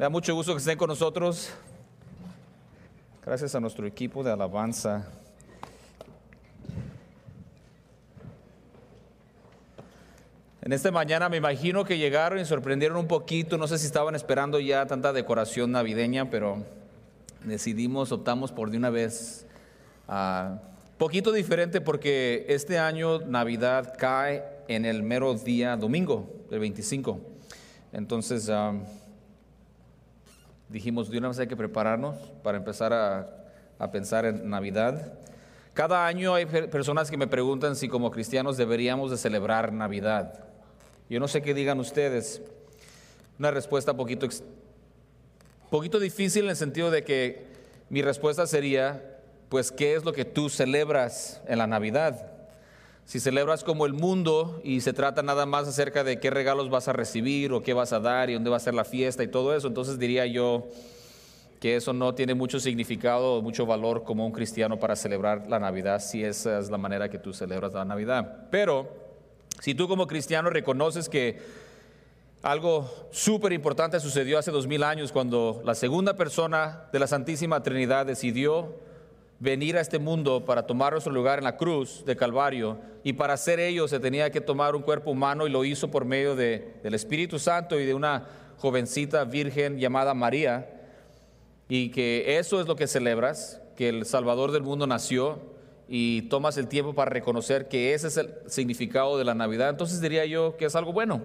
Me da mucho gusto que estén con nosotros. Gracias a nuestro equipo de alabanza. En esta mañana me imagino que llegaron y sorprendieron un poquito. No sé si estaban esperando ya tanta decoración navideña, pero decidimos, optamos por de una vez. Uh, poquito diferente porque este año Navidad cae en el mero día domingo, el 25. Entonces um, dijimos, de una vez hay que prepararnos para empezar a, a pensar en Navidad. Cada año hay personas que me preguntan si como cristianos deberíamos de celebrar Navidad. Yo no sé qué digan ustedes. Una respuesta poquito, poquito difícil en el sentido de que mi respuesta sería, pues, ¿qué es lo que tú celebras en la Navidad? Si celebras como el mundo y se trata nada más acerca de qué regalos vas a recibir o qué vas a dar y dónde va a ser la fiesta y todo eso, entonces diría yo que eso no tiene mucho significado o mucho valor como un cristiano para celebrar la Navidad, si esa es la manera que tú celebras la Navidad. Pero si tú como cristiano reconoces que algo súper importante sucedió hace dos mil años cuando la segunda persona de la Santísima Trinidad decidió venir a este mundo para tomar nuestro lugar en la cruz de Calvario y para hacer ello se tenía que tomar un cuerpo humano y lo hizo por medio de, del Espíritu Santo y de una jovencita virgen llamada María y que eso es lo que celebras, que el Salvador del mundo nació y tomas el tiempo para reconocer que ese es el significado de la Navidad, entonces diría yo que es algo bueno.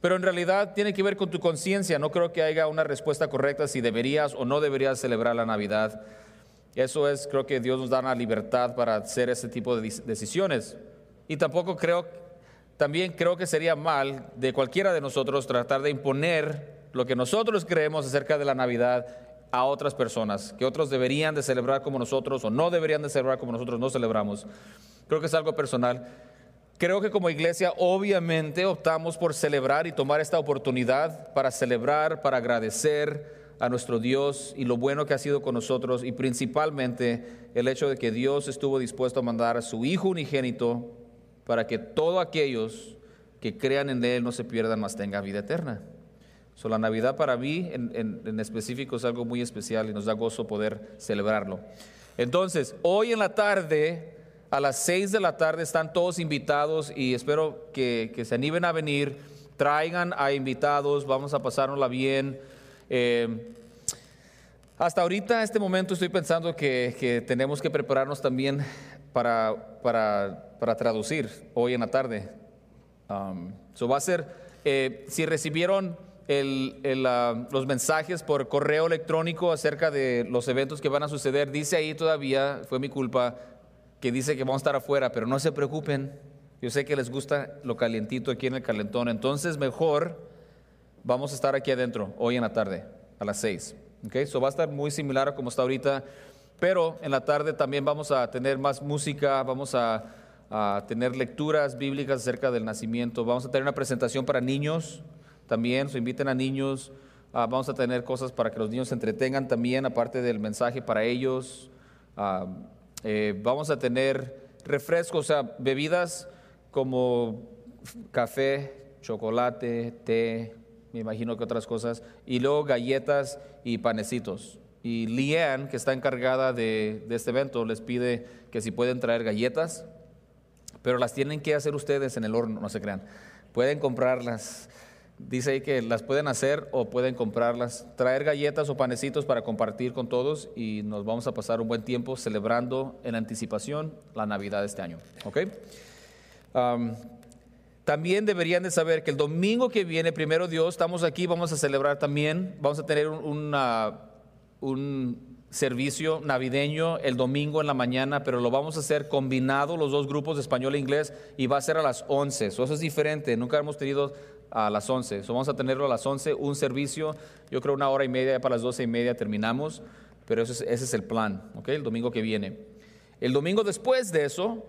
Pero en realidad tiene que ver con tu conciencia. No creo que haya una respuesta correcta si deberías o no deberías celebrar la Navidad. Eso es, creo que Dios nos da la libertad para hacer ese tipo de decisiones. Y tampoco creo, también creo que sería mal de cualquiera de nosotros tratar de imponer lo que nosotros creemos acerca de la Navidad a otras personas, que otros deberían de celebrar como nosotros o no deberían de celebrar como nosotros no celebramos. Creo que es algo personal. Creo que como iglesia obviamente optamos por celebrar y tomar esta oportunidad para celebrar, para agradecer a nuestro Dios y lo bueno que ha sido con nosotros y principalmente el hecho de que Dios estuvo dispuesto a mandar a su Hijo unigénito para que todos aquellos que crean en Él no se pierdan, más tengan vida eterna. So, la Navidad para mí en, específico es algo muy especial y nos da gozo poder celebrarlo. Entonces, hoy en la tarde, a las seis de la tarde, están todos invitados y espero que, se animen a venir, traigan a invitados, vamos a pasárnosla bien. Eh, hasta ahorita, este momento, estoy pensando que, tenemos que prepararnos también para, para, traducir hoy en la tarde. Um, va a ser, eh, si recibieron el, los mensajes por correo electrónico acerca de los eventos que van a suceder. Dice ahí todavía, fue mi culpa, que dice que vamos a estar afuera, pero no se preocupen. Yo sé que les gusta lo calientito aquí en el calentón, entonces mejor vamos a estar aquí adentro hoy en la tarde, a las seis. Okay? So va a estar muy similar a como está ahorita, pero en la tarde también vamos a tener más música, vamos a, a tener lecturas bíblicas acerca del nacimiento, vamos a tener una presentación para niños también, se inviten a niños. Ah, vamos a tener cosas para que los niños se entretengan también, aparte del mensaje para ellos. Ah, eh, vamos a tener refrescos, o sea, bebidas como café, chocolate, té, me imagino que otras cosas, y luego galletas y panecitos. Y Lian, que está encargada de, este evento, les pide que si pueden traer galletas, pero las tienen que hacer ustedes en el horno, no se crean. Pueden comprarlas. Dice ahí que las pueden hacer o pueden comprarlas, traer galletas o panecitos para compartir con todos y nos vamos a pasar un buen tiempo celebrando en anticipación la Navidad de este año. ¿ok? También deberían de saber que el domingo que viene, primero Dios, estamos aquí, vamos a celebrar también, vamos a tener un servicio navideño el domingo en la mañana, pero lo vamos a hacer combinado los dos grupos español e inglés y va a ser a las 11. Eso es diferente, nunca hemos tenido a las 11. vamos a tenerlo a las 11, un servicio, yo creo una hora y media, para las 12 y media terminamos, pero ese es, el plan, ¿ok? El domingo que viene. El domingo después de eso,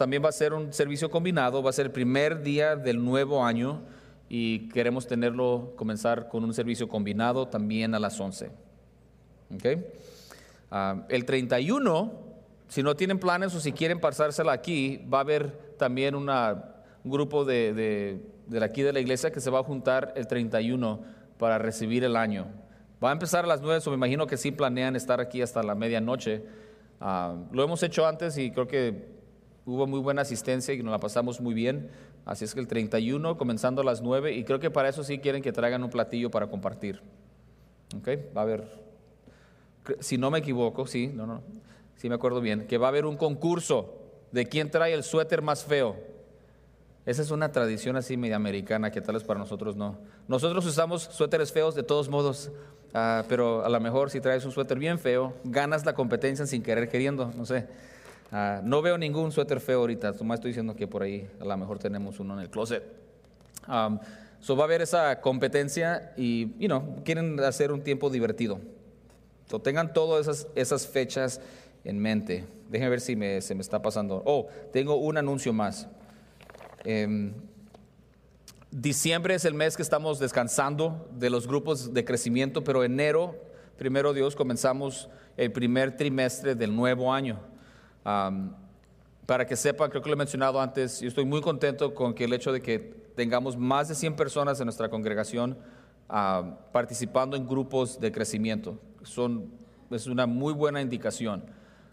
también va a ser un servicio combinado, va a ser el primer día del nuevo año y queremos tenerlo, comenzar con un servicio combinado también a las 11. ¿ok? Ah, el 31, si no tienen planes o si quieren pasársela aquí, va a haber también un grupo de de aquí de la iglesia que se va a juntar el 31 para recibir el año. Va a empezar a las 9, o me imagino que sí planean estar aquí hasta la medianoche. Ah, lo hemos hecho antes y creo que hubo muy buena asistencia y nos la pasamos muy bien. Así es que el 31, comenzando a las 9, y creo que para eso sí quieren que traigan un platillo para compartir. ¿Ok? Va a haber, si no me equivoco, sí, no, no, sí me acuerdo bien, que va a haber un concurso de quién trae el suéter más feo. Esa es una tradición así media americana que tal vez para nosotros no. Nosotros usamos suéteres feos de todos modos, ah, pero a lo mejor si traes un suéter bien feo, ganas la competencia sin querer queriendo, no sé. Ah, no veo ningún suéter feo ahorita, más estoy diciendo que por ahí a lo mejor tenemos uno en el closet. Um, so va a haber esa competencia y, you know, quieren hacer un tiempo divertido. So tengan todas esas, esas fechas en mente. Déjenme ver si se me está pasando. Oh, tengo un anuncio más. Em, diciembre es el mes que estamos descansando de los grupos de crecimiento, pero enero, primero Dios, comenzamos el primer trimestre del nuevo año para que sepan, creo que lo he mencionado antes, yo estoy muy contento con que el hecho de que tengamos más de 100 personas en nuestra congregación participando en grupos de crecimiento. Son, es una muy buena indicación.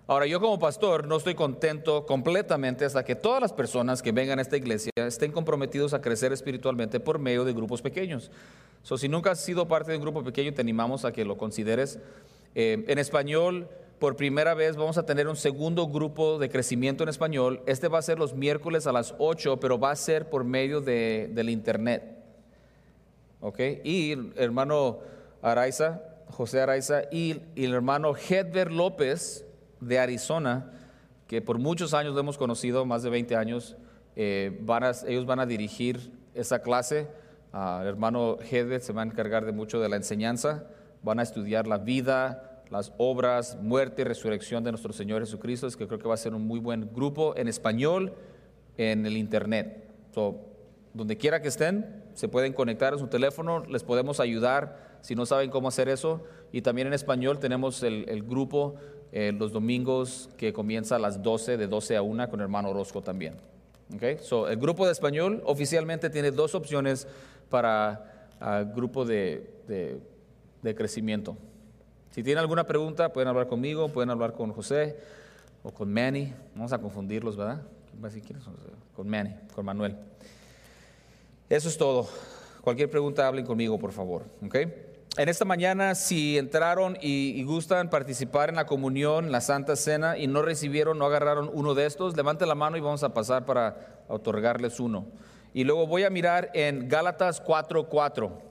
Ahora, yo como pastor no estoy contento completamente hasta que todas las personas que vengan a esta iglesia estén comprometidos a crecer espiritualmente por medio de grupos pequeños. Si nunca has sido parte de un grupo pequeño, te animamos a que lo consideres. Eh, en español, por primera vez vamos a tener un segundo grupo de crecimiento en español. Este va a ser los miércoles a las 8, pero va a ser por medio de, del internet. ¿Ok? Y el hermano Araiza, José Araiza, y, el hermano Hedver López de Arizona, que por muchos años lo hemos conocido, más de 20 años, eh, ellos van a dirigir esa clase. El hermano Hedver se va a encargar de mucho de la enseñanza, van a estudiar la vida, las obras, muerte y resurrección de nuestro Señor Jesucristo, es que creo que va a ser un muy buen grupo en español en el internet. donde quiera que estén, se pueden conectar a su teléfono, les podemos ayudar si no saben cómo hacer eso. Y también en español tenemos el, grupo eh, los domingos que comienza a las 12, de 12 a 1 con el hermano Orozco también. Okay? So, el grupo de español oficialmente tiene dos opciones para el grupo de, de crecimiento. Si tienen alguna pregunta, pueden hablar conmigo, pueden hablar con José o con Manny. Vamos a confundirlos, ¿verdad? Con Manny, con Manuel. Eso es todo. Cualquier pregunta, hablen conmigo, por favor. En esta mañana, si entraron y, gustan participar en la comunión, la Santa Cena, y no recibieron, no agarraron uno de estos, levanten la mano y vamos a pasar para otorgarles uno. Y luego voy a mirar en Gálatas 4.4.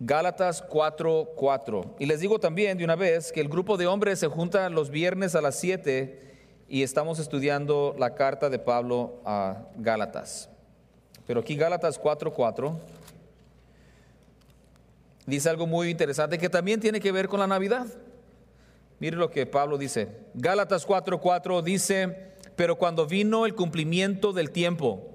Gálatas 4:4. Y les digo también de una vez que el grupo de hombres se junta los viernes a las 7 y estamos estudiando la carta de Pablo a Gálatas. Pero aquí Gálatas 4:4 dice algo muy interesante que también tiene que ver con la Navidad. Mire lo que Pablo dice. Gálatas 4:4 dice, pero cuando vino el cumplimiento del tiempo,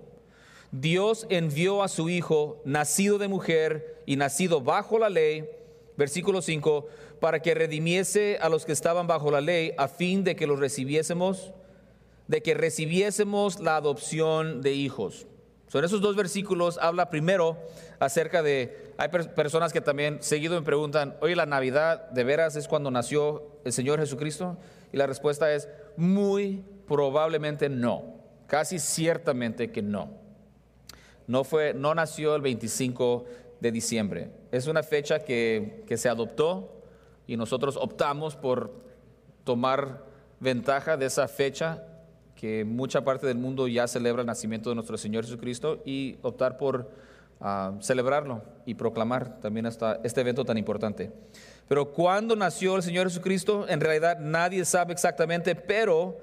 Dios envió a su Hijo, nacido de mujer y nacido bajo la ley, versículo 5, para que redimiese a los que estaban bajo la ley, a fin de que los recibiésemos, de que recibiésemos la adopción de hijos. Son esos dos versículos habla primero acerca de, hay personas que también seguido me preguntan, oye, la Navidad de veras es cuando nació el Señor Jesucristo? Y la respuesta es muy probablemente no, casi ciertamente que no no, fue, no nació el 25 de diciembre. Es una fecha que, se adoptó y nosotros optamos por tomar ventaja de esa fecha que mucha parte del mundo ya celebra el nacimiento de nuestro Señor Jesucristo y optar por ah, celebrarlo y proclamar también hasta este evento tan importante. Pero cuando nació el Señor Jesucristo, en realidad nadie sabe exactamente, pero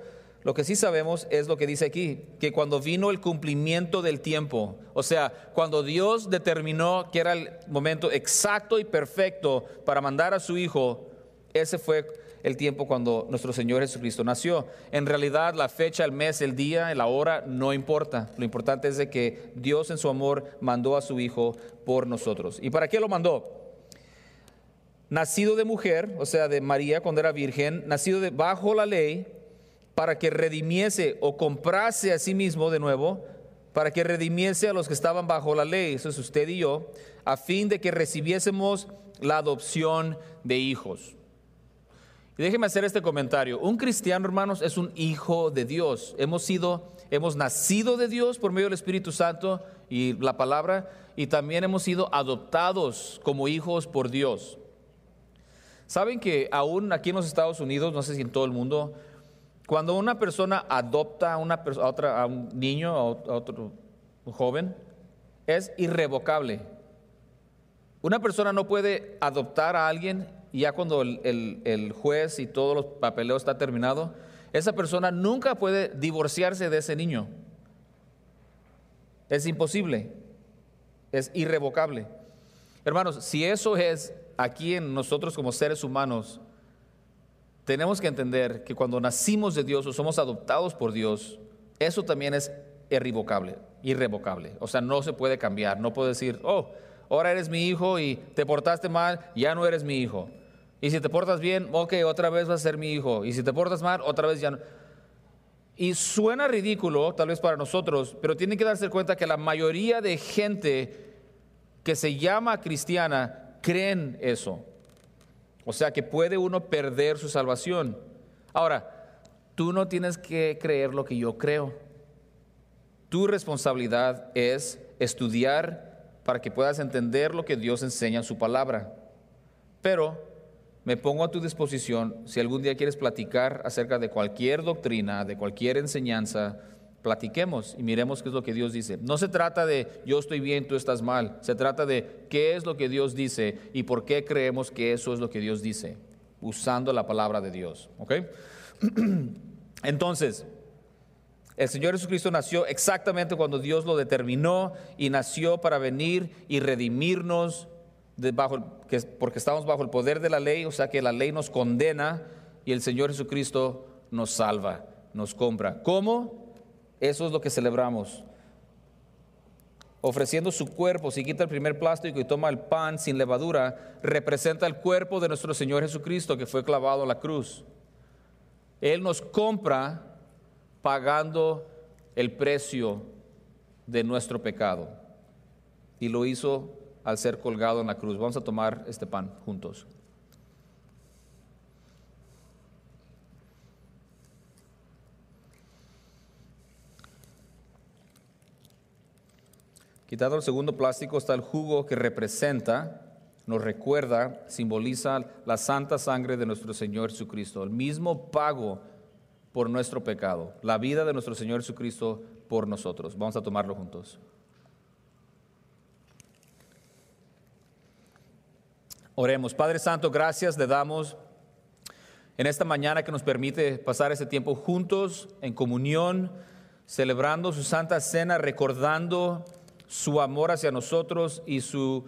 lo que sí sabemos es lo que dice aquí, que cuando vino el cumplimiento del tiempo, o sea, cuando Dios determinó que era el momento exacto y perfecto para mandar a su Hijo, ese fue el tiempo cuando nuestro Señor Jesucristo nació. En realidad la fecha, el mes, el día, la hora no importa. Lo importante es de que Dios en su amor mandó a su Hijo por nosotros. ¿Y para qué lo mandó? Nacido de mujer, o sea, de María cuando era virgen, nacido de, bajo la ley, para que redimiese o comprase a sí mismo de nuevo, para que redimiese a los que estaban bajo la ley, eso es usted y yo, a fin de que recibiésemos la adopción de hijos. Y déjeme hacer este comentario. Un cristiano, hermanos, es un hijo de Dios. Hemos sido, hemos nacido de Dios por medio del Espíritu Santo y la palabra, y también hemos sido adoptados como hijos por Dios. Saben que aún aquí en los Estados Unidos, no sé si en todo el mundo, cuando una persona adopta a, una, otra, a un niño, a otro joven, es irrevocable. Una persona no puede adoptar a alguien y ya cuando el, juez y todos los papeleos está terminado, esa persona nunca puede divorciarse de ese niño. Es imposible, es irrevocable. Hermanos, si eso es aquí en nosotros como seres humanos, tenemos que entender que cuando nacimos de Dios o somos adoptados por Dios, eso también es irrevocable, irrevocable. O sea, no se puede cambiar, no puedo decir, oh, ahora eres mi hijo y te portaste mal, ya no eres mi hijo. Y si te portas bien, ok, otra vez vas a ser mi hijo. Y si te portas mal, otra vez ya no. Y suena ridículo, tal vez para nosotros, pero tienen que darse cuenta que la mayoría de gente que se llama cristiana creen eso. O sea que puede uno perder su salvación. Ahora, tú no tienes que creer lo que yo creo. Tu responsabilidad es estudiar para que puedas entender lo que Dios enseña en su palabra. Pero me pongo a tu disposición si algún día quieres platicar acerca de cualquier doctrina, de cualquier enseñanza, platiquemos y miremos qué es lo que Dios dice. No se trata de yo estoy bien, tú estás mal. Se trata de qué es lo que Dios dice y por qué creemos que eso es lo que Dios dice, usando la palabra de Dios. ¿Ok? Entonces, el Señor Jesucristo nació exactamente cuando Dios lo determinó y nació para venir y redimirnos porque estamos bajo el poder de la ley, o sea que la ley nos condena y el Señor Jesucristo nos salva, nos compra. ¿Cómo? Eso es lo que celebramos. Ofreciendo su cuerpo, si quita el primer plástico y toma el pan sin levadura, representa el cuerpo de nuestro Señor Jesucristo que fue clavado a la cruz. Él nos compra pagando el precio de nuestro pecado. Y lo hizo al ser colgado en la cruz. Vamos a tomar este pan juntos. Quitado el segundo plástico está el jugo que representa, nos recuerda, simboliza la santa sangre de nuestro Señor Jesucristo, el mismo pago por nuestro pecado, la vida de nuestro Señor Jesucristo por nosotros. Vamos a tomarlo juntos. Oremos. Padre Santo, gracias le damos en esta mañana que nos permite pasar ese tiempo juntos, en comunión, celebrando su santa cena, recordando su amor hacia nosotros y su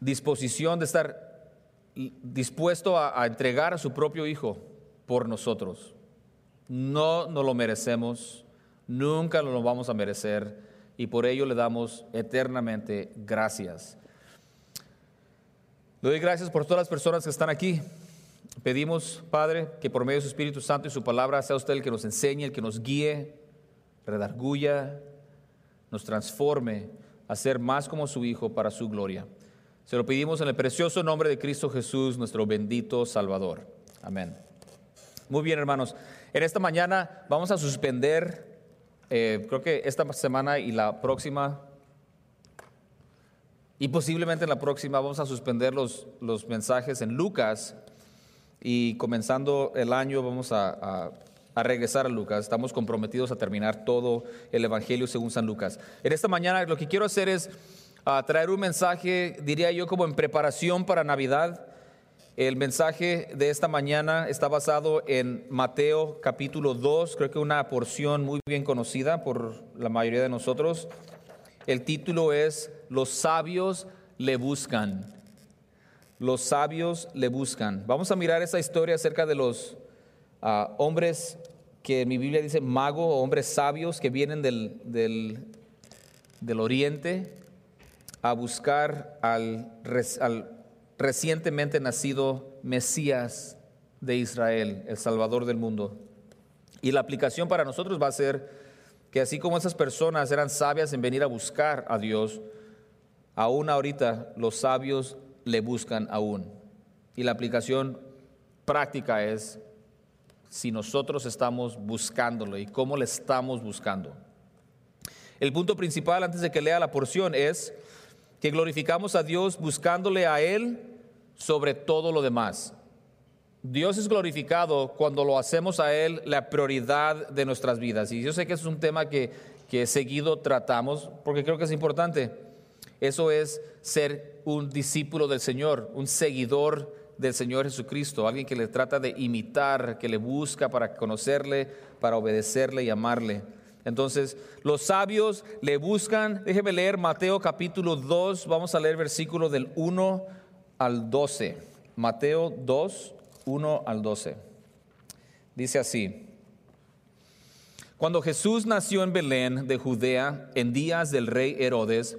disposición de estar dispuesto a, entregar a su propio Hijo por nosotros. No nos lo merecemos, nunca lo vamos a merecer y por ello le damos eternamente gracias. Le doy gracias por todas las personas que están aquí. Pedimos, Padre, que por medio de su Espíritu Santo y su palabra sea usted el que nos enseñe, el que nos guíe, redarguya, nos transforme a ser más como su Hijo para su gloria. Se lo pedimos en el precioso nombre de Cristo Jesús, nuestro bendito Salvador. Amén. Muy bien, hermanos. En esta mañana vamos a suspender, eh, creo que esta semana y la próxima y posiblemente en la próxima vamos a suspender los, los mensajes en Lucas y comenzando el año vamos a, a, regresar a Lucas. Estamos comprometidos a terminar todo el Evangelio según San Lucas. En esta mañana lo que quiero hacer es ah, traer un mensaje, diría yo, como en preparación para Navidad. El mensaje de esta mañana está basado en Mateo capítulo 2, creo que una porción muy bien conocida por la mayoría de nosotros. El título es Los sabios le buscan. Los sabios le buscan. Vamos a mirar esa historia acerca de los ah, hombres que mi Biblia dice mago, hombres sabios que vienen del, del, oriente a buscar al, al recientemente nacido Mesías de Israel, el Salvador del mundo. Y la aplicación para nosotros va a ser que así como esas personas eran sabias en venir a buscar a Dios, aún ahorita los sabios le buscan aún. Y la aplicación práctica es si nosotros estamos buscándolo y cómo le estamos buscando. El punto principal antes de que lea la porción es que glorificamos a Dios buscándole a Él sobre todo lo demás. Dios es glorificado cuando lo hacemos a Él la prioridad de nuestras vidas. Y yo sé que es un tema que, que seguido tratamos porque creo que es importante. Eso es ser un discípulo del Señor, un seguidor del Señor Jesucristo, alguien que le trata de imitar, que le busca para conocerle, para obedecerle y amarle. Entonces, los sabios le buscan, déjeme leer Mateo capítulo 2, vamos a leer versículo del 1 al 12. Mateo 2, 1 al 12. Dice así. Cuando Jesús nació en Belén de Judea, en días del rey Herodes,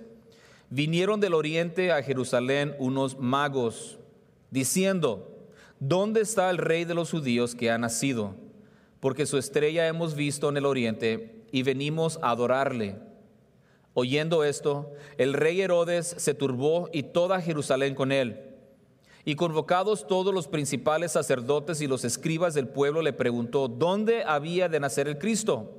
vinieron del oriente a Jerusalén unos magos diciendo, ¿dónde está el rey de los judíos que ha nacido? Porque su estrella hemos visto en el oriente y venimos a adorarle. Oyendo esto, el rey Herodes se turbó y toda Jerusalén con él. Y convocados todos los principales sacerdotes y los escribas del pueblo, le preguntó, ¿dónde había de nacer el Cristo?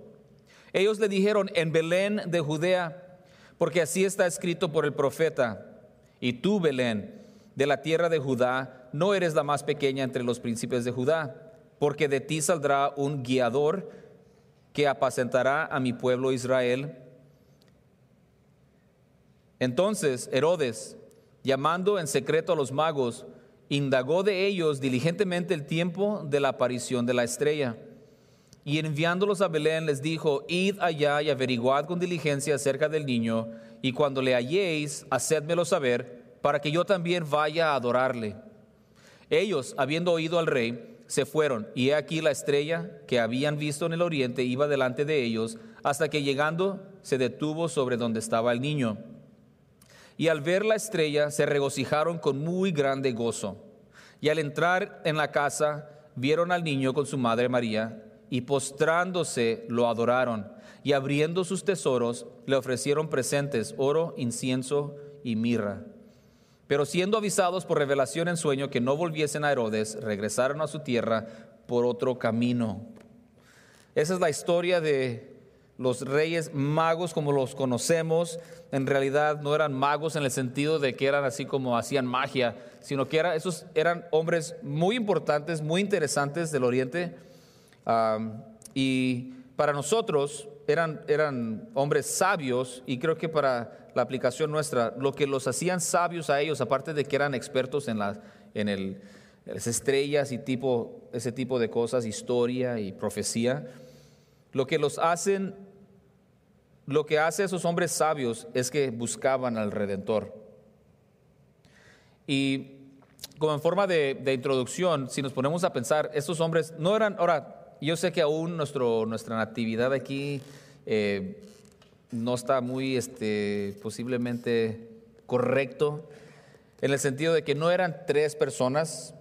Ellos le dijeron, en Belén de Judea, porque así está escrito por el profeta. Y tú, Belén, de la tierra de Judá, no eres la más pequeña entre los príncipes de Judá, porque de ti saldrá un guiador que apacentará a mi pueblo Israel. Entonces Herodes, llamando en secreto a los magos, indagó de ellos diligentemente el tiempo de la aparición de la estrella. Y enviándolos a Belén les dijo, id allá y averiguad con diligencia acerca del niño, y cuando le halléis, hacedmelo saber para que yo también vaya a adorarle. Ellos, habiendo oído al rey, se fueron, y he aquí la estrella que habían visto en el oriente iba delante de ellos, hasta que llegando se detuvo sobre donde estaba el niño. Y al ver la estrella se regocijaron con muy grande gozo. Y al entrar en la casa vieron al niño con su madre María, y postrándose lo adoraron, y abriendo sus tesoros le ofrecieron presentes, oro, incienso y mirra. Pero siendo avisados por revelación en sueño que no volviesen a Herodes, regresaron a su tierra por otro camino. Esa es la historia de los reyes magos como los conocemos. En realidad no eran magos en el sentido de que eran así como hacían magia, sino que esos eran hombres muy importantes, muy interesantes del Oriente. y para nosotros eran, eran hombres sabios y creo que para la aplicación nuestra, lo que los hacían sabios a ellos, aparte de que eran expertos en, las, en el, las estrellas y tipo, ese tipo de cosas, historia y profecía, lo que los hacen, lo que hace a esos hombres sabios es que buscaban al Redentor. Y como en forma de, introducción, si nos ponemos a pensar, estos hombres no eran, ahora, yo sé que aún nuestro, nuestra natividad aquí eh, no está muy este, posiblemente correcto, en el sentido de que no eran tres personas,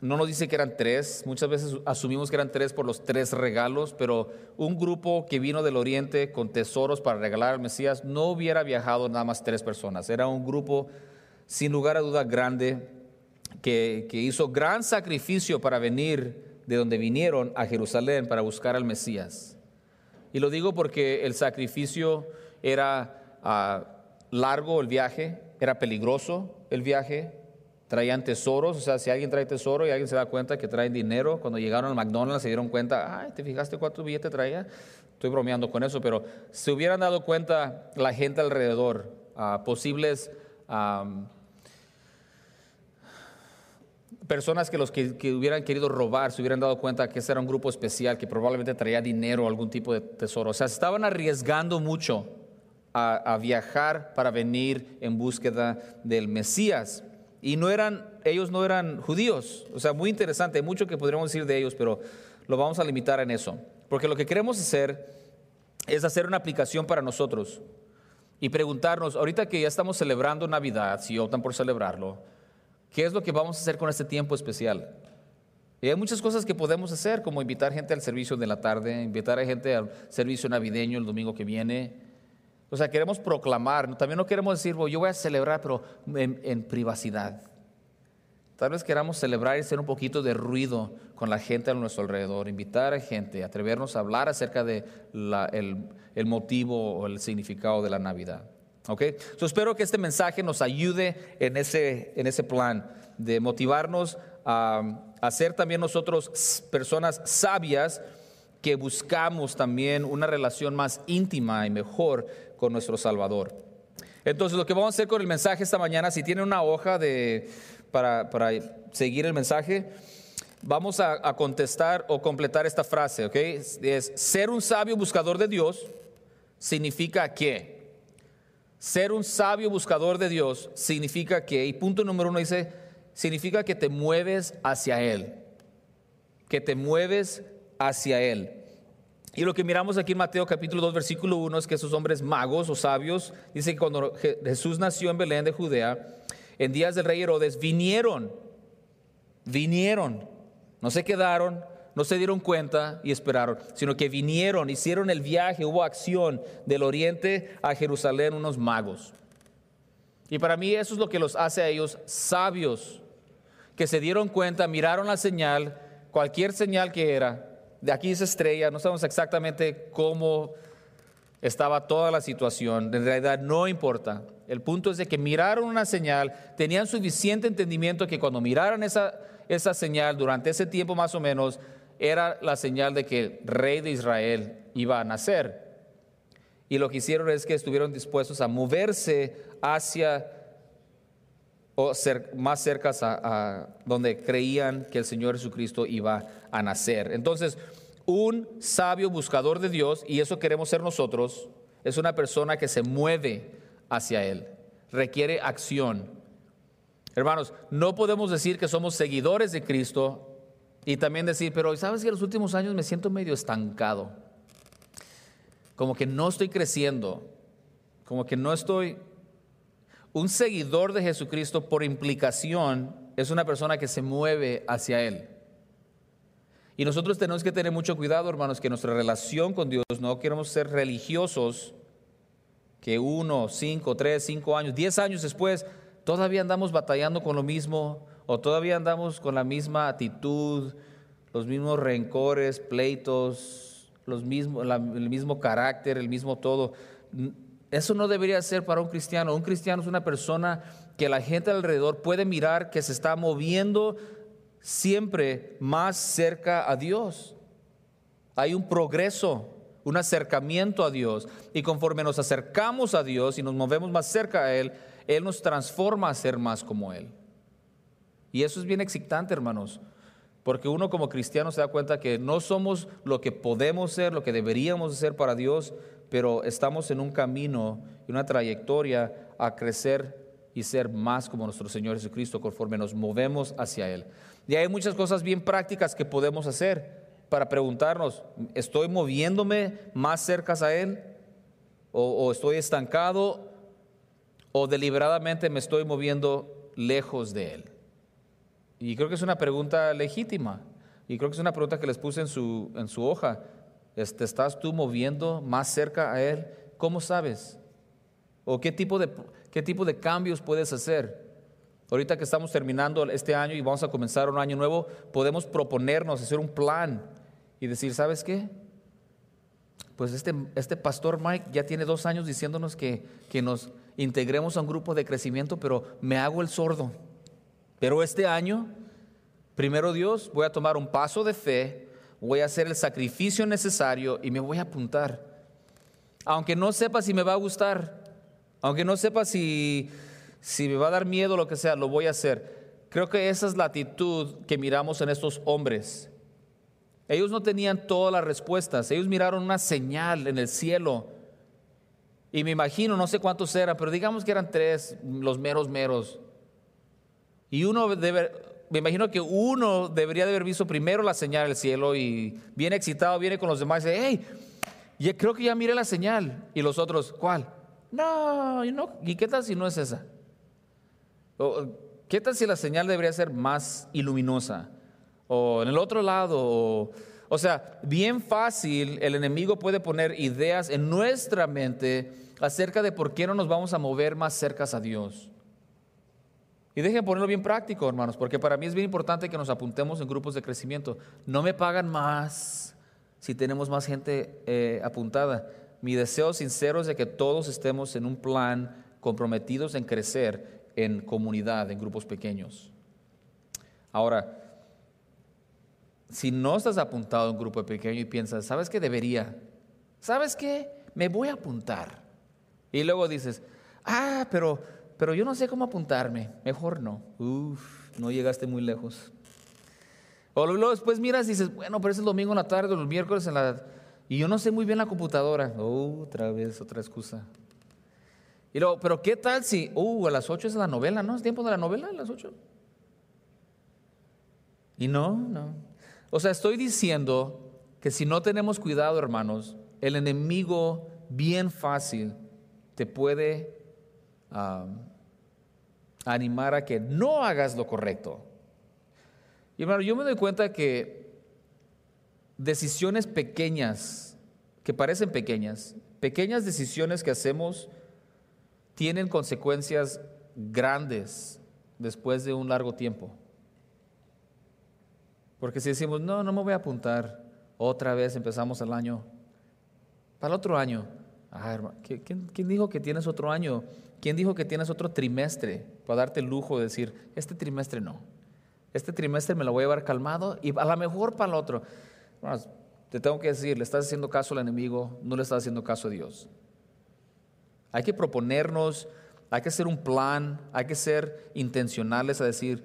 no nos dice que eran tres, muchas veces asumimos que eran tres por los tres regalos, pero un grupo que vino del oriente con tesoros para regalar al Mesías no hubiera viajado nada más tres personas, era un grupo sin lugar a duda grande que, que hizo gran sacrificio para venir de donde vinieron a Jerusalén para buscar al Mesías. Y lo digo porque el sacrificio era ah, largo el viaje, era peligroso el viaje, traían tesoros, o sea, si alguien trae tesoro y alguien se da cuenta que traen dinero, cuando llegaron al McDonald's se dieron cuenta, ay, ¿te fijaste cuánto billete traía? Estoy bromeando con eso, pero se hubieran dado cuenta la gente alrededor, ah, posibles personas que los que, hubieran querido robar se hubieran dado cuenta que ese era un grupo especial que probablemente traía dinero o algún tipo de tesoro. O sea, se estaban arriesgando mucho a, viajar para venir en búsqueda del Mesías. Y no eran, ellos no eran judíos. O sea, muy interesante, hay mucho que podríamos decir de ellos, pero lo vamos a limitar en eso. Porque lo que queremos hacer es hacer una aplicación para nosotros y preguntarnos, ahorita que ya estamos celebrando Navidad, si optan por celebrarlo, ¿Qué es lo que vamos a hacer con este tiempo especial? Y hay muchas cosas que podemos hacer, como invitar gente al servicio de la tarde, invitar a gente al servicio navideño el domingo que viene. O sea, queremos proclamar, también no queremos decir, yo voy a celebrar, pero en, privacidad. Tal vez queramos celebrar y hacer un poquito de ruido con la gente a nuestro alrededor, invitar a gente, atrevernos a hablar acerca de el, motivo o el significado de la Navidad. ¿Ok? So, espero que este mensaje nos ayude en ese, en ese plan de motivarnos a a ser también nosotros personas sabias que buscamos también una relación más íntima y mejor con nuestro Salvador. Entonces, lo que vamos a hacer con el mensaje esta mañana, si tienen una hoja de, para, seguir el mensaje, vamos a, a, contestar o completar esta frase, ¿ok? Es ser un sabio buscador de Dios significa que. Ser un sabio buscador de Dios significa que, y punto número uno dice, significa que te mueves hacia Él, que te mueves hacia Él. Y lo que miramos aquí en Mateo capítulo 2, versículo 1 es que esos hombres magos o sabios, dice que cuando Jesús nació en Belén de Judea, en días del rey Herodes, vinieron, vinieron, no se quedaron, no se dieron cuenta y esperaron, sino que vinieron, hicieron el viaje, hubo acción del oriente a Jerusalén unos magos. Y para mí eso es lo que los hace a ellos sabios, que se dieron cuenta, miraron la señal, cualquier señal que era, de aquí esa estrella, no sabemos exactamente cómo estaba toda la situación, en realidad no importa. El punto es de que miraron una señal, tenían suficiente entendimiento que cuando miraron esa, esa señal durante ese tiempo más o menos, era la señal de que el rey de Israel iba a nacer. Y lo que hicieron es que estuvieron dispuestos a moverse hacia o más cerca a, donde creían que el Señor Jesucristo iba a nacer. Entonces, un sabio buscador de Dios, y eso queremos ser nosotros, es una persona que se mueve hacia Él, requiere acción. Hermanos, no podemos decir que somos seguidores de Cristo y también decir, pero sabes que los últimos años me siento medio estancado. Como que no estoy creciendo, como que no estoy... Un seguidor de Jesucristo por implicación es una persona que se mueve hacia Él. Y nosotros tenemos que tener mucho cuidado, hermanos, que nuestra relación con Dios no queremos ser religiosos, que uno, cinco, tres, cinco años, diez años después, todavía andamos batallando con lo mismo, o todavía andamos con la misma actitud, los mismos rencores, pleitos, los mismos, el mismo carácter, el mismo todo. Eso no debería ser para un cristiano. Un cristiano es una persona que la gente alrededor puede mirar que se está moviendo siempre más cerca a Dios. Hay un progreso, un acercamiento a Dios. Y conforme nos acercamos a Dios y nos movemos más cerca a Él, Él nos transforma a ser más como Él. Y eso es bien excitante, hermanos. Porque uno como cristiano se da cuenta que no somos lo que podemos ser, lo que deberíamos ser para Dios, pero estamos en un camino y una trayectoria a crecer y ser más como nuestro Señor Jesucristo conforme nos movemos hacia Él. Y hay muchas cosas bien prácticas que podemos hacer para preguntarnos, ¿estoy moviéndome más cerca a Él? ¿O, o estoy estancado? ¿O deliberadamente me estoy moviendo lejos de Él? Y creo que es una pregunta legítima. Y creo que es una pregunta que les puse en su, en su hoja. Este, ¿Estás tú moviendo más cerca a Él? ¿Cómo sabes? ¿O qué tipo, de, qué tipo de cambios puedes hacer? Ahorita que estamos terminando este año y vamos a comenzar un año nuevo, podemos proponernos hacer un plan y decir, ¿sabes qué? Pues este, este pastor Mike ya tiene dos años diciéndonos que, que nos integremos a un grupo de crecimiento, pero me hago el sordo. Pero este año, primero Dios, voy a tomar un paso de fe, voy a hacer el sacrificio necesario y me voy a apuntar. Aunque no sepa si me va a gustar, aunque no sepa si, si me va a dar miedo lo que sea, lo voy a hacer. Creo que esa es la actitud que miramos en estos hombres. Ellos no tenían todas las respuestas, ellos miraron una señal en el cielo. Y me imagino, no sé cuántos eran, pero digamos que eran tres, los meros meros. Y uno me imagino que uno debería de haber visto primero la señal del cielo y viene excitado, viene con los demás y dice, hey, creo que ya miré la señal. Y los otros, ¿cuál? No, no, ¿y qué tal si no es esa? ¿Qué tal si la señal debería ser más iluminosa? o en el otro lado. O, o sea, bien fácil el enemigo puede poner ideas en nuestra mente acerca de por qué no nos vamos a mover más cerca a Dios. Y dejen ponerlo bien práctico, hermanos, porque para mí es bien importante que nos apuntemos en grupos de crecimiento. No me pagan más si tenemos más gente eh, apuntada. Mi deseo sincero es de que todos estemos en un plan comprometidos en crecer en comunidad, en grupos pequeños. Ahora, si no estás apuntado en un grupo pequeño y piensas, ¿sabes qué debería? ¿Sabes qué? Me voy a apuntar. Y luego dices, ah, pero pero yo no sé cómo apuntarme, mejor no. Uf, no llegaste muy lejos. O luego después miras y dices, bueno, pero es el domingo en la tarde o el miércoles en la... Y yo no sé muy bien la computadora. otra vez, otra excusa. Y luego, pero ¿qué tal si, uh, a las 8 es la novela, ¿no? ¿Es tiempo de la novela a las 8? Y no, no. O sea, estoy diciendo que si no tenemos cuidado, hermanos, el enemigo bien fácil te puede animar a que no hagas lo correcto. Y hermano, yo me doy cuenta que decisiones pequeñas, que parecen pequeñas, pequeñas decisiones que hacemos tienen consecuencias grandes después de un largo tiempo. Porque si decimos, no, no me voy a apuntar, otra vez empezamos el año, para el otro año, ah, hermano, ¿quién, ¿quién dijo que tienes otro año? ¿Quién dijo que tienes otro trimestre para darte el lujo de decir, este trimestre no? Este trimestre me lo voy a llevar calmado y a lo mejor para el otro. te tengo que decir, le estás haciendo caso al enemigo, no le estás haciendo caso a Dios. Hay que proponernos, hay que hacer un plan, hay que ser intencionales a decir,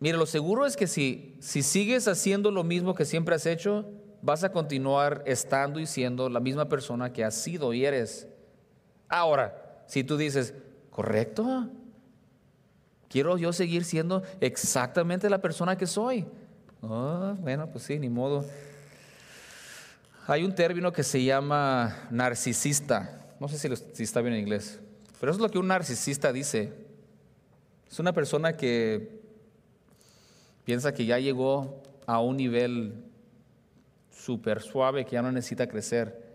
mire, lo seguro es que si, si sigues haciendo lo mismo que siempre has hecho, vas a continuar estando y siendo la misma persona que has sido y eres. Ahora, si tú dices, correcto, quiero yo seguir siendo exactamente la persona que soy. Oh, bueno, pues sí, ni modo. Hay un término que se llama narcisista. No sé si, si está bien en inglés, pero eso es lo que un narcisista dice. Es una persona que piensa que ya llegó a un nivel súper suave, que ya no necesita crecer.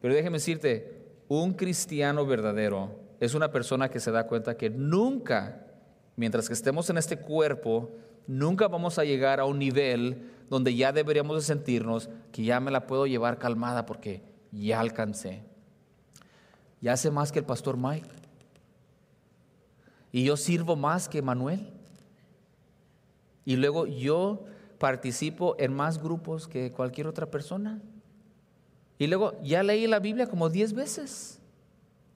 Pero déjeme decirte, un cristiano verdadero es una persona que se da cuenta que nunca, mientras que estemos en este cuerpo, nunca vamos a llegar a un nivel donde ya deberíamos de sentirnos que ya me la puedo llevar calmada porque ya alcancé. Ya sé más que el pastor Mike. Y yo sirvo más que Manuel. Y luego yo participo en más grupos que cualquier otra persona. Y luego ya leí la Biblia como diez veces.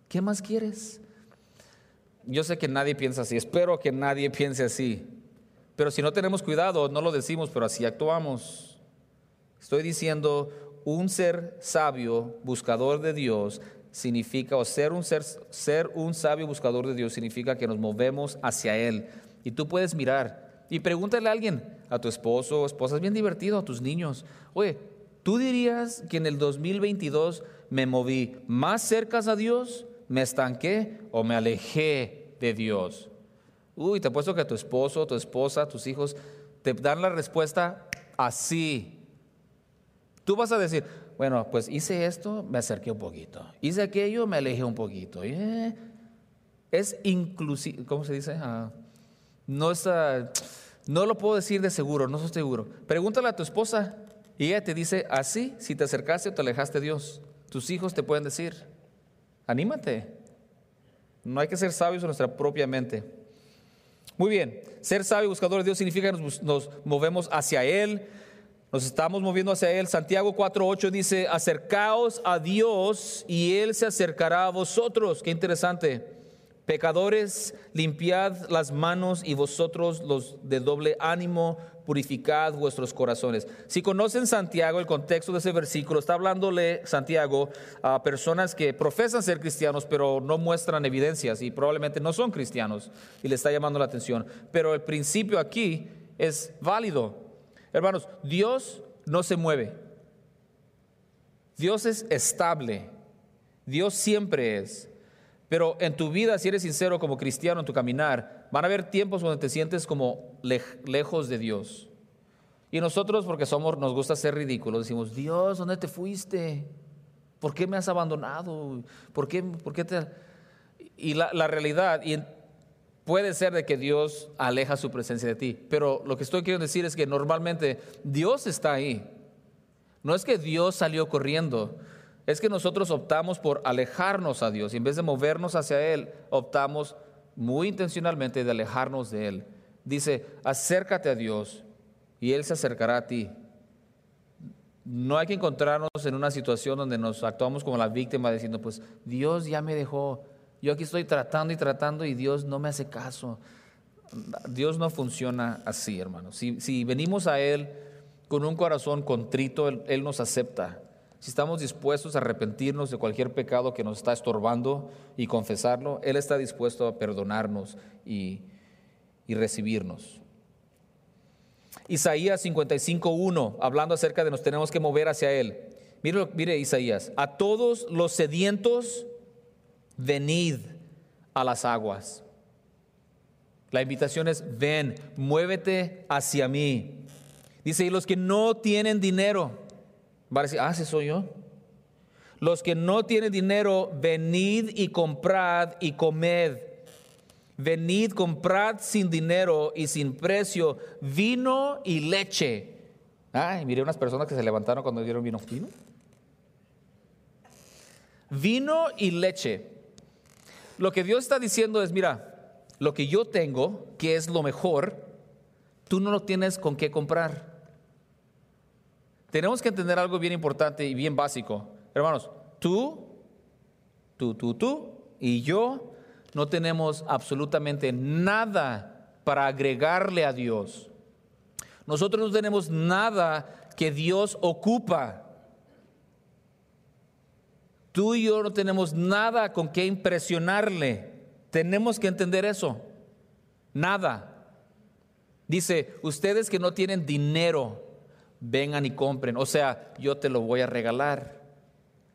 ¿Qué más quieres? Yo sé que nadie piensa así, espero que nadie piense así. Pero si no tenemos cuidado, no lo decimos, pero así actuamos. Estoy diciendo, un ser sabio, buscador de Dios, significa, o ser un, ser, ser un sabio buscador de Dios significa que nos movemos hacia Él. Y tú puedes mirar y pregúntale a alguien, a tu esposo esposa, es bien divertido, a tus niños, oye, ¿Tú dirías que en el 2022 me moví más cerca a Dios, me estanqué o me alejé de Dios? Uy, te apuesto que tu esposo, tu esposa, tus hijos te dan la respuesta así. Tú vas a decir, bueno, pues hice esto, me acerqué un poquito. Hice aquello, me alejé un poquito. Eh, es inclusive, ¿cómo se dice? Ah, no, está, no lo puedo decir de seguro, no estoy seguro. Pregúntale a tu esposa, y ella te dice, así, si te acercaste o te alejaste de Dios, tus hijos te pueden decir, anímate. No hay que ser sabios en nuestra propia mente. Muy bien, ser sabio buscador de Dios significa que nos, nos movemos hacia Él, nos estamos moviendo hacia Él. Santiago 4.8 dice, acercaos a Dios y Él se acercará a vosotros. Qué interesante. Pecadores, limpiad las manos y vosotros los de doble ánimo, purificad vuestros corazones. Si conocen Santiago, el contexto de ese versículo, está hablándole Santiago a personas que profesan ser cristianos, pero no muestran evidencias y probablemente no son cristianos y le está llamando la atención. Pero el principio aquí es válido. Hermanos, Dios no se mueve. Dios es estable. Dios siempre es. Pero en tu vida, si eres sincero como cristiano en tu caminar, van a haber tiempos donde te sientes como lejos de Dios. Y nosotros, porque somos, nos gusta ser ridículos, decimos, Dios, ¿dónde te fuiste? ¿Por qué me has abandonado? ¿Por qué, por qué te...? Y la, la realidad, y puede ser de que Dios aleja su presencia de ti, pero lo que estoy queriendo decir es que normalmente Dios está ahí. No es que Dios salió corriendo, es que nosotros optamos por alejarnos a Dios y en vez de movernos hacia Él, optamos muy intencionalmente de alejarnos de Él. Dice, acércate a Dios y Él se acercará a ti. No hay que encontrarnos en una situación donde nos actuamos como la víctima diciendo, pues Dios ya me dejó, yo aquí estoy tratando y tratando y Dios no me hace caso. Dios no funciona así, hermanos. Si, venimos a Él con un corazón contrito, él nos acepta. Si estamos dispuestos a arrepentirnos de cualquier pecado que nos está estorbando y confesarlo, Él está dispuesto a perdonarnos y, recibirnos. Isaías 55.1, hablando acerca de nos tenemos que mover hacia Él. Mire, mire Isaías, a todos los sedientos, venid a las aguas. La invitación es, ven, muévete hacia mí. Dice, y los que no tienen dinero, Va a decir, ah, ese soy yo. Los que no tienen dinero, venid y comprad y comed. Venid, comprad sin dinero y sin precio vino y leche. Ay, miré unas personas que se levantaron cuando dieron vino. ¿Vino? Vino y leche. Lo que Dios está diciendo es, mira, lo que yo tengo, que es lo mejor, tú no lo tienes con qué comprar tenemos que entender algo bien importante y bien básico. Hermanos, tú, tú, tú, tú y yo no tenemos absolutamente nada para agregarle a Dios. Nosotros no tenemos nada que Dios ocupa. Tú y yo no tenemos nada con qué impresionarle. Tenemos que entender eso. Nada. Dice, ustedes que no tienen dinero, vengan y compren. O sea, yo te lo voy a regalar.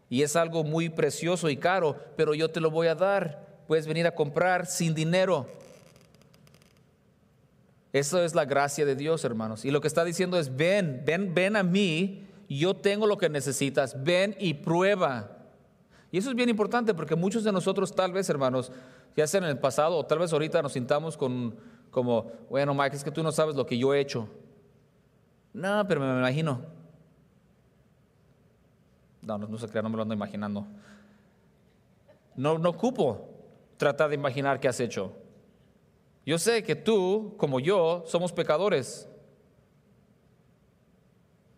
Y es algo muy precioso y caro, pero yo te lo voy a dar. Puedes venir a comprar sin dinero. Eso es la gracia de Dios, hermanos. Y lo que está diciendo es, ven, ven, ven a mí, yo tengo lo que necesitas, ven y prueba. Y eso es bien importante porque muchos de nosotros tal vez, hermanos, ya sea en el pasado o tal vez ahorita nos sintamos con, como, bueno, Mike, es que tú no sabes lo que yo he hecho. No, pero me imagino. No, no, se crea, no me lo ando imaginando. No, no ocupo tratar de imaginar qué has hecho. Yo sé que tú, como yo, somos pecadores.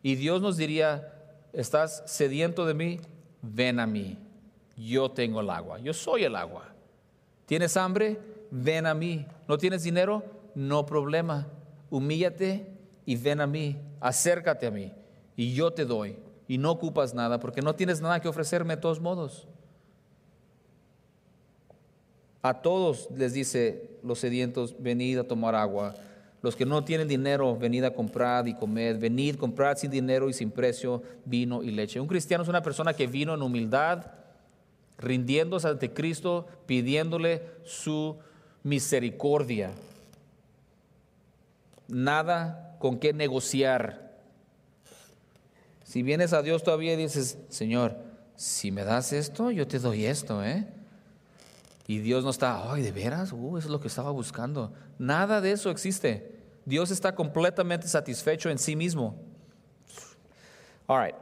Y Dios nos diría, ¿estás sediento de mí? Ven a mí. Yo tengo el agua. Yo soy el agua. ¿Tienes hambre? Ven a mí. ¿No tienes dinero? No problema. Humíllate y ven a mí, acércate a mí y yo te doy y no ocupas nada porque no tienes nada que ofrecerme de todos modos. A todos les dice los sedientos, venid a tomar agua. Los que no tienen dinero, venid a comprar y comer. Venid, comprad sin dinero y sin precio vino y leche. Un cristiano es una persona que vino en humildad, rindiéndose ante Cristo, pidiéndole su misericordia. Nada con qué negociar. Si vienes a Dios todavía y dices, Señor, si me das esto, yo te doy esto, ¿eh? Y Dios no está, ay, de veras, uh, eso es lo que estaba buscando. Nada de eso existe. Dios está completamente satisfecho en sí mismo. All right.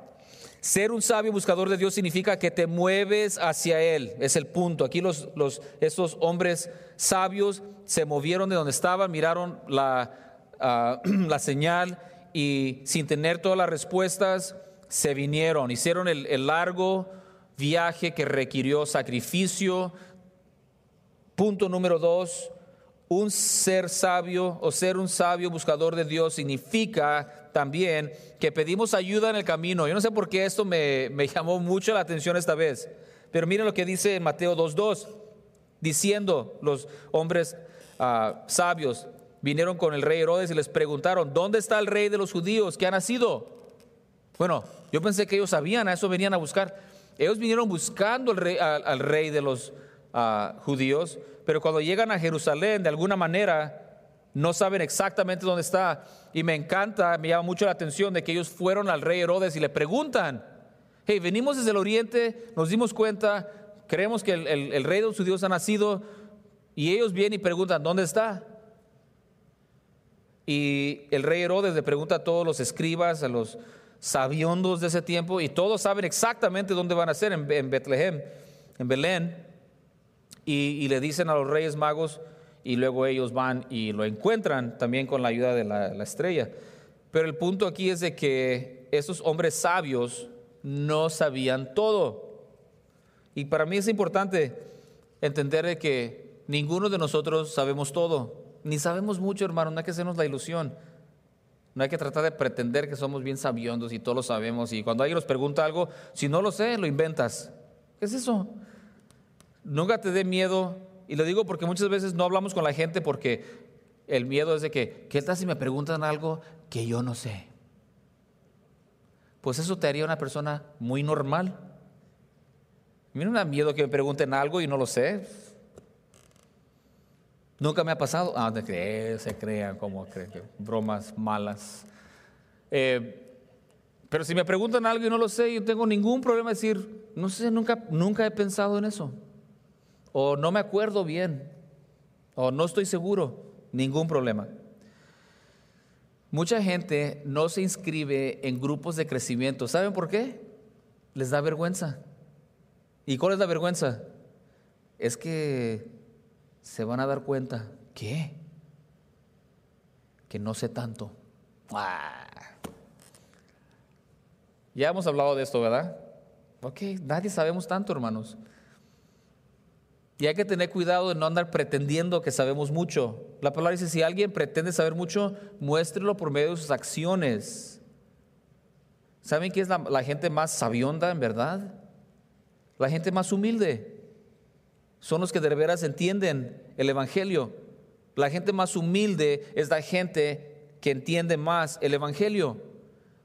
Ser un sabio buscador de Dios significa que te mueves hacia Él. Es el punto. Aquí los, los, estos hombres sabios se movieron de donde estaban, miraron la, la señal y sin tener todas las respuestas, se vinieron, hicieron el, largo viaje que requirió sacrificio. Punto número dos, un ser sabio o ser un sabio buscador de Dios significa también que pedimos ayuda en el camino. Yo no sé por qué esto me, llamó mucho la atención esta vez, pero miren lo que dice Mateo 2.2, diciendo los hombres ah, sabios, vinieron con el rey Herodes y les preguntaron, ¿dónde está el rey de los judíos que ha nacido? Bueno, yo pensé que ellos sabían, a eso venían a buscar. Ellos vinieron buscando al rey, al, rey de los ah, judíos, pero cuando llegan a Jerusalén, de alguna manera, No saben exactamente dónde está. Y me encanta, me llama mucho la atención de que ellos fueron al rey Herodes y le preguntan, hey, venimos desde el oriente, nos dimos cuenta, creemos que el, rey de los judíos ha nacido, y ellos vienen y preguntan, ¿dónde está? Y el rey Herodes le pregunta a todos los escribas, a los sabiondos de ese tiempo, y todos saben exactamente dónde van a ser, en, en Betlehem, en Belén. Y, le dicen a los reyes magos, y luego ellos van y lo encuentran también con la ayuda de la, la estrella. Pero el punto aquí es de que esos hombres sabios no sabían todo. Y para mí es importante entender de que ninguno de nosotros sabemos todo, ni sabemos mucho, hermano, no hay que hacernos la ilusión. No hay que tratar de pretender que somos bien sabiondos y todos lo sabemos. Y cuando alguien nos pregunta algo, si no lo sé, lo inventas. ¿Qué es eso? Nunca te dé miedo. Y lo digo porque muchas veces no hablamos con la gente porque el miedo es de que, ¿qué tal si me preguntan algo que yo no sé? Pues eso te haría una persona muy normal. A mí no me da miedo que me pregunten algo y no lo sé. Nunca me ha pasado. Ah, de se crean como creen, bromas malas. Eh, pero si me preguntan algo y no lo sé, yo tengo ningún problema en decir, no sé, nunca, nunca he pensado en eso o no me acuerdo bien, o no estoy seguro, ningún problema. Mucha gente no se inscribe en grupos de crecimiento. ¿Saben por qué? Les da vergüenza. ¿Y cuál es la vergüenza? Es que se van a dar cuenta. Que no sé tanto. Ya hemos hablado de esto, ¿verdad? Ok, nadie sabemos tanto, hermanos. Y hay que tener cuidado de no andar pretendiendo que sabemos mucho. La palabra dice, si alguien pretende saber mucho, muéstrelo por medio de sus acciones. ¿Saben quién es la, gente más sabionda en verdad? La gente más humilde. Son los que de veras entienden el Evangelio. La gente más humilde es la gente que entiende más el Evangelio.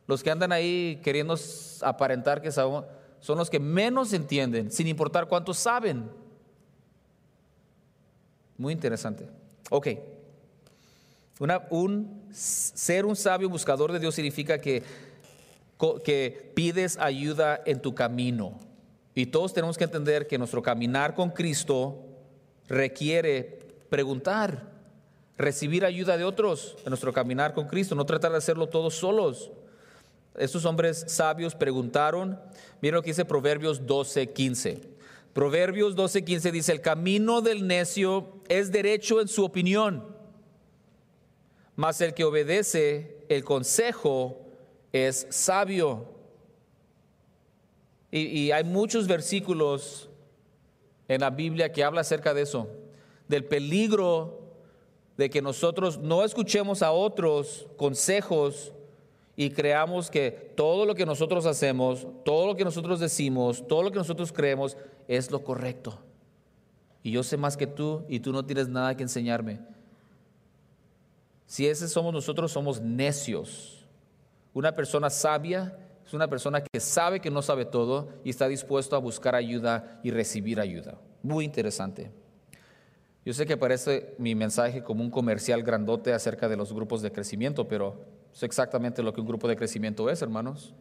Los que andan ahí queriendo aparentar que saben, son los que menos entienden, sin importar cuántos saben. Muy interesante. Ok. un, ser un sabio buscador de Dios significa que, que pides ayuda en tu camino. Y todos tenemos que entender que nuestro caminar con Cristo requiere preguntar, recibir ayuda de otros en nuestro caminar con Cristo, no tratar de hacerlo todos solos. Estos hombres sabios preguntaron, miren lo que dice Proverbios 12, 15. Proverbios 12:15 dice, el camino del necio es derecho en su opinión, mas el que obedece el consejo es sabio. Y, hay muchos versículos en la Biblia que habla acerca de eso, del peligro de que nosotros no escuchemos a otros consejos y creamos que todo lo que nosotros hacemos, todo lo que nosotros decimos, todo lo que nosotros creemos es lo correcto. Y yo sé más que tú y tú no tienes nada que enseñarme. Si ese somos nosotros, somos necios. Una persona sabia es una persona que sabe que no sabe todo y está dispuesto a buscar ayuda y recibir ayuda. Muy interesante. Yo sé que parece mi mensaje como un comercial grandote acerca de los grupos de crecimiento, pero es exactamente lo que un grupo de crecimiento es, hermanos.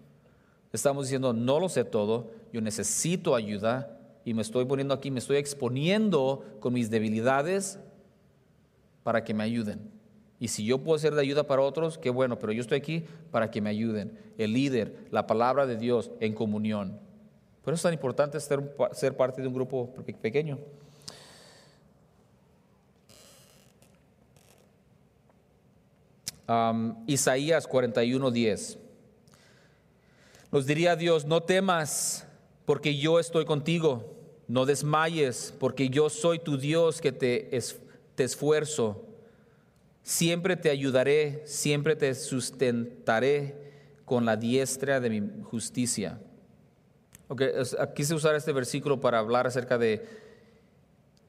Estamos diciendo, no lo sé todo, yo necesito ayuda y me estoy poniendo aquí, me estoy exponiendo con mis debilidades para que me ayuden. Y si yo puedo ser de ayuda para otros, qué bueno, pero yo estoy aquí para que me ayuden. El líder, la palabra de Dios en comunión. Por eso es tan importante ser, parte de un grupo pequeño. Isaías 41:10. Nos diría Dios, no temas porque yo estoy contigo, no desmayes porque yo soy tu Dios que te esfuerzo. Siempre te ayudaré, siempre te sustentaré con la diestra de mi justicia. Okay, quise usar este versículo para hablar acerca de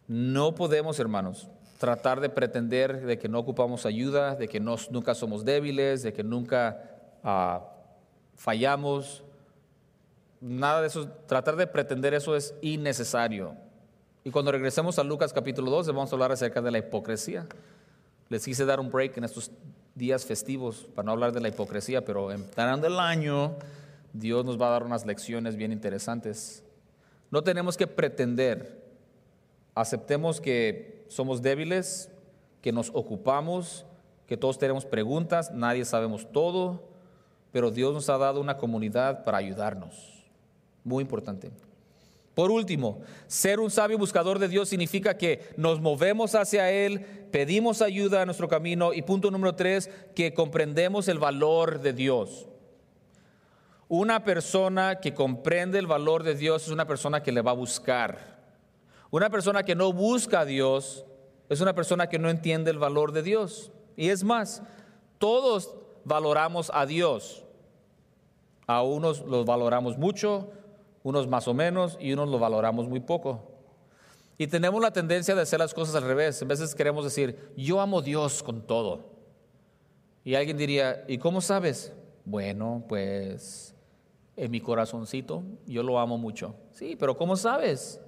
no podemos, hermanos, tratar de pretender de que no ocupamos ayuda, de que nunca somos débiles, de que nunca ah, fallamos. Nada de eso, tratar de pretender eso es innecesario. Y cuando regresemos a Lucas capítulo 12 vamos a hablar acerca de la hipocresía. Les quise dar un break en estos días festivos para no hablar de la hipocresía, pero entrando el año, Dios nos va a dar unas lecciones bien interesantes. No tenemos que pretender, aceptemos que somos débiles, que nos ocupamos, que todos tenemos preguntas, nadie sabemos todo, pero Dios nos ha dado una comunidad para ayudarnos. Muy importante. Por último, ser un sabio buscador de Dios significa que nos movemos hacia Él, pedimos ayuda a nuestro camino y punto número tres, que comprendemos el valor de Dios. Una persona que comprende el valor de Dios es una persona que le va a buscar. Una persona que no busca a Dios es una persona que no entiende el valor de Dios. Y es más, todos valoramos a Dios. A unos los valoramos mucho, unos más o menos y unos lo valoramos muy poco. Y tenemos la tendencia de hacer las cosas al revés. A veces queremos decir, yo amo a Dios con todo. Y alguien diría, ¿y cómo sabes? Bueno, pues en mi corazoncito yo lo amo mucho. Sí, pero ¿cómo sabes?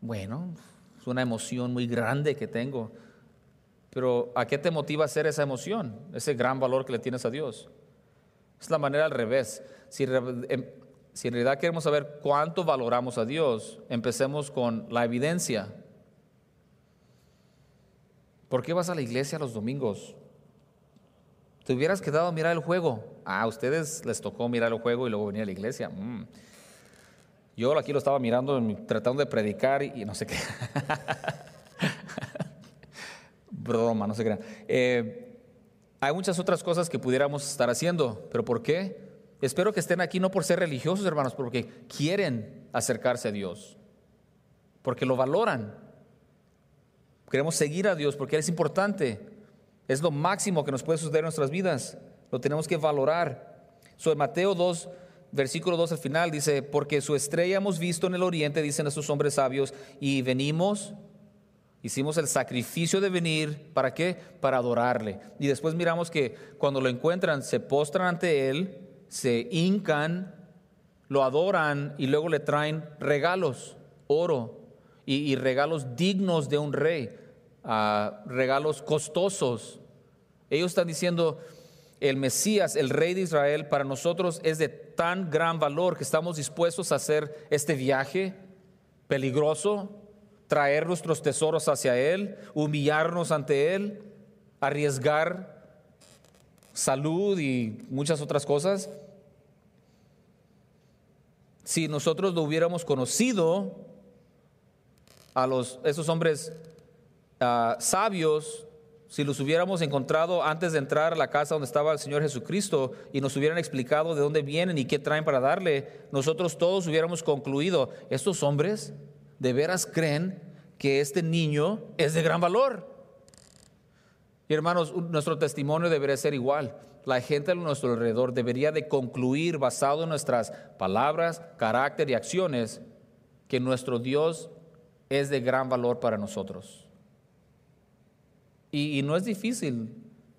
Bueno, es una emoción muy grande que tengo. Pero ¿a qué te motiva hacer esa emoción? Ese gran valor que le tienes a Dios. Es la manera al revés. Si, em, si en realidad queremos saber cuánto valoramos a Dios, empecemos con la evidencia. ¿Por qué vas a la iglesia los domingos? ¿Te hubieras quedado a mirar el juego? Ah, a ustedes les tocó mirar el juego y luego venir a la iglesia. Mm. Yo aquí lo estaba mirando, tratando de predicar y, no sé qué. Broma, no sé qué. Eh, hay muchas otras cosas que pudiéramos estar haciendo, pero ¿por qué? Espero que estén aquí no por ser religiosos, hermanos, porque quieren acercarse a Dios, porque lo valoran. Queremos seguir a Dios porque es importante, es lo máximo que nos puede suceder en nuestras vidas, lo tenemos que valorar. So, Mateo 2, versículo 2 al final dice, porque su estrella hemos visto en el oriente, dicen estos hombres sabios, y venimos Hicimos el sacrificio de venir, ¿para qué? Para adorarle. Y después miramos que cuando lo encuentran, se postran ante Él, se hincan, lo adoran y luego le traen regalos, oro y, regalos dignos de un rey, ah, regalos costosos. Ellos están diciendo, el Mesías, el rey de Israel, para nosotros es de tan gran valor que estamos dispuestos a hacer este viaje peligroso, traer nuestros tesoros hacia Él, humillarnos ante Él, arriesgar salud y muchas otras cosas. Si nosotros lo hubiéramos conocido a los, esos hombres ah, sabios, si los hubiéramos encontrado antes de entrar a la casa donde estaba el Señor Jesucristo y nos hubieran explicado de dónde vienen y qué traen para darle, nosotros todos hubiéramos concluido, estos hombres de veras creen que este niño es de gran valor. Y hermanos, nuestro testimonio debería ser igual. La gente a nuestro alrededor debería de concluir, basado en nuestras palabras, carácter y acciones, que nuestro Dios es de gran valor para nosotros. Y, no es difícil.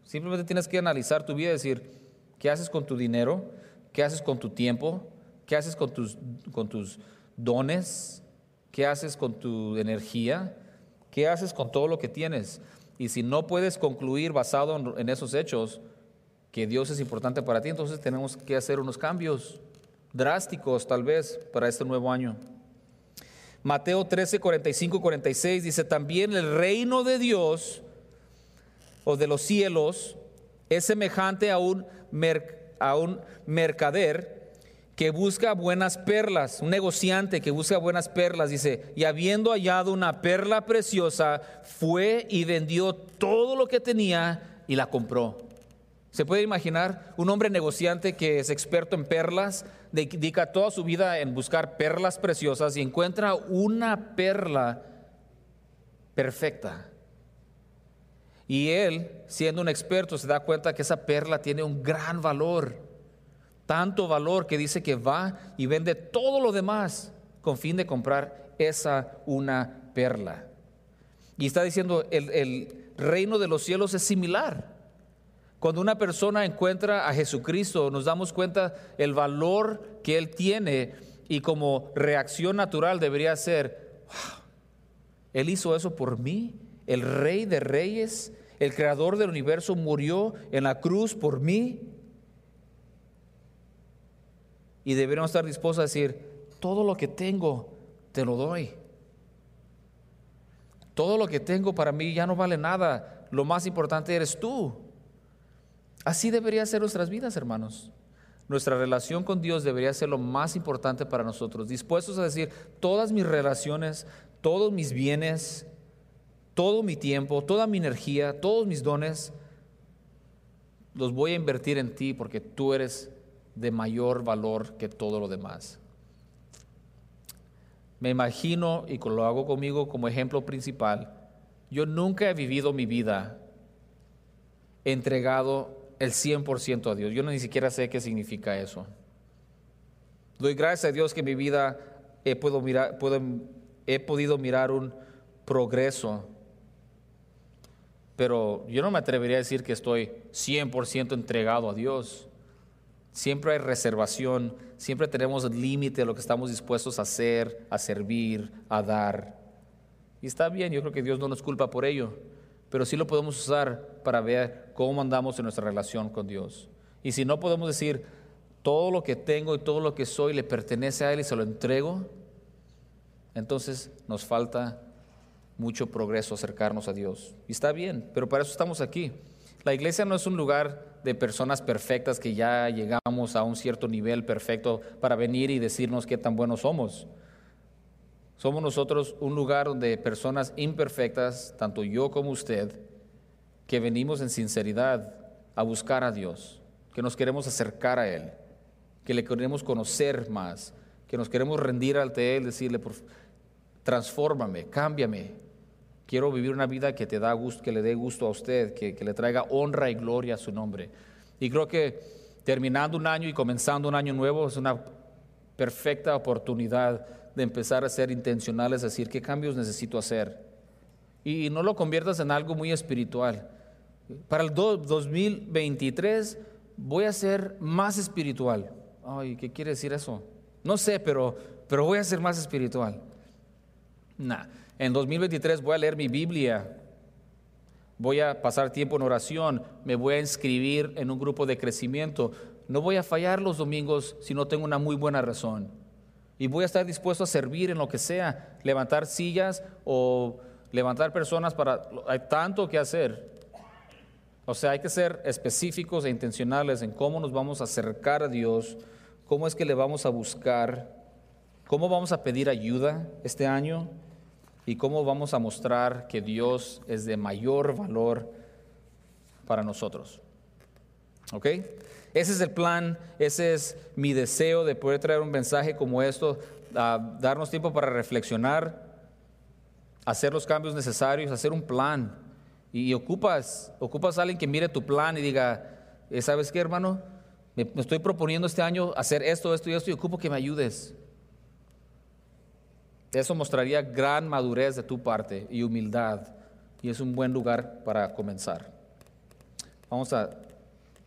Simplemente tienes que analizar tu vida y decir, ¿qué haces con tu dinero? ¿Qué haces con tu tiempo? ¿Qué haces con tus, con tus dones? ¿Qué haces con tu energía? ¿Qué haces con todo lo que tienes? Y si no puedes concluir basado en esos hechos que Dios es importante para ti, entonces tenemos que hacer unos cambios drásticos tal vez para este nuevo año. Mateo 13, 45, 46 dice, también el reino de Dios o de los cielos es semejante a un, a un mercader que busca buenas perlas, un negociante que busca buenas perlas, dice, y habiendo hallado una perla preciosa, fue y vendió todo lo que tenía y la compró. ¿Se puede imaginar un hombre negociante que es experto en perlas, dedica toda su vida en buscar perlas preciosas y encuentra una perla perfecta? Y él, siendo un experto, se da cuenta que esa perla tiene un gran valor tanto valor que dice que va y vende todo lo demás con fin de comprar esa una perla. Y está diciendo, el, el reino de los cielos es similar. Cuando una persona encuentra a Jesucristo, nos damos cuenta el valor que Él tiene y como reacción natural debería ser, Él hizo eso por mí, el rey de reyes, el creador del universo, murió en la cruz por mí. Y deberíamos estar dispuestos a decir, todo lo que tengo, te lo doy. Todo lo que tengo para mí ya no vale nada. Lo más importante eres tú. Así debería ser nuestras vidas, hermanos. Nuestra relación con Dios debería ser lo más importante para nosotros. Dispuestos a decir, todas mis relaciones, todos mis bienes, todo mi tiempo, toda mi energía, todos mis dones, los voy a invertir en ti porque tú eres de mayor valor que todo lo demás. Me imagino, y lo hago conmigo como ejemplo principal, yo nunca he vivido mi vida entregado el 100% a Dios. Yo ni siquiera sé qué significa eso. Doy gracias a Dios que en mi vida he, mirar, he podido mirar un progreso, pero yo no me atrevería a decir que estoy 100% entregado a Dios. Siempre hay reservación, siempre tenemos límite de lo que estamos dispuestos a hacer, a servir, a dar. Y está bien, yo creo que Dios no nos culpa por ello, pero sí lo podemos usar para ver cómo andamos en nuestra relación con Dios. Y si no podemos decir, todo lo que tengo y todo lo que soy le pertenece a Él y se lo entrego, entonces nos falta mucho progreso acercarnos a Dios. Y está bien, pero para eso estamos aquí. La iglesia no es un lugar de personas perfectas que ya llegamos a un cierto nivel perfecto para venir y decirnos qué tan buenos somos. Somos nosotros un lugar donde personas imperfectas, tanto yo como usted, que venimos en sinceridad a buscar a Dios, que nos queremos acercar a Él, que le queremos conocer más, que nos queremos rendir ante Él, decirle, transfórmame, cámbiame. Quiero vivir una vida que te da gusto, que le dé gusto a usted, que, que le traiga honra y gloria a su nombre. Y creo que terminando un año y comenzando un año nuevo es una perfecta oportunidad de empezar a ser intencionales, decir qué cambios necesito hacer. Y no lo conviertas en algo muy espiritual. Para el 2023 voy a ser más espiritual. Ay, ¿qué quiere decir eso? No sé, pero, pero voy a ser más espiritual. Nah. En 2023 voy a leer mi Biblia, voy a pasar tiempo en oración, me voy a inscribir en un grupo de crecimiento. No voy a fallar los domingos si no tengo una muy buena razón. Y voy a estar dispuesto a servir en lo que sea, levantar sillas o levantar personas para... Hay tanto que hacer. O sea, hay que ser específicos e intencionales en cómo nos vamos a acercar a Dios, cómo es que le vamos a buscar, cómo vamos a pedir ayuda este año y cómo vamos a mostrar que Dios es de mayor valor para nosotros. ¿Ok? Ese es el plan, ese es mi deseo de poder traer un mensaje como esto, darnos tiempo para reflexionar, hacer los cambios necesarios, hacer un plan. Y, ocupas, ocupas a alguien que mire tu plan y diga, eh, ¿sabes qué, hermano? Me, me estoy proponiendo este año hacer esto, esto y esto y ocupo que me ayudes. Eso mostraría gran madurez de tu parte y humildad. Y es un buen lugar para comenzar. Vamos a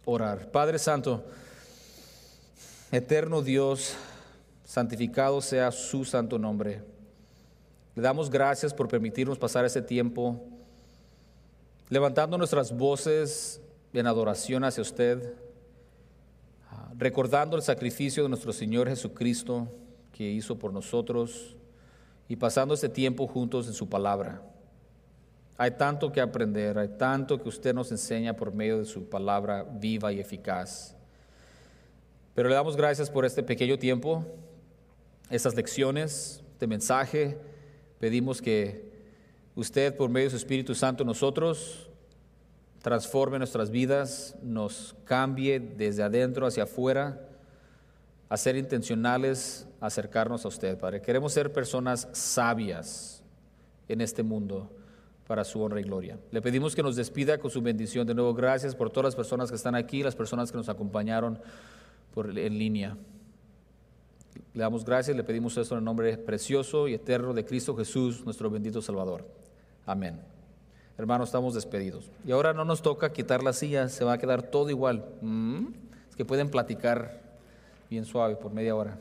orar. Padre Santo, eterno Dios, santificado sea su santo nombre. Le damos gracias por permitirnos pasar ese tiempo levantando nuestras voces en adoración hacia usted, recordando el sacrificio de nuestro Señor Jesucristo que hizo por nosotros y pasando este tiempo juntos en su palabra. Hay tanto que aprender, hay tanto que usted nos enseña por medio de su palabra viva y eficaz. Pero le damos gracias por este pequeño tiempo, estas lecciones, este mensaje. Pedimos que usted, por medio de su Espíritu Santo, nosotros transforme nuestras vidas, nos cambie desde adentro hacia afuera, a ser intencionales, acercarnos a usted, Padre. Queremos ser personas sabias en este mundo para su honra y gloria. Le pedimos que nos despida con su bendición. De nuevo, gracias por todas las personas que están aquí, las personas que nos acompañaron por, en línea. Le damos gracias, le pedimos esto en el nombre precioso y eterno de Cristo Jesús, nuestro bendito Salvador. Amén. Hermanos, estamos despedidos. Y ahora no nos toca quitar la silla, se va a quedar todo igual. Mm, es que pueden platicar bien suave por media hora.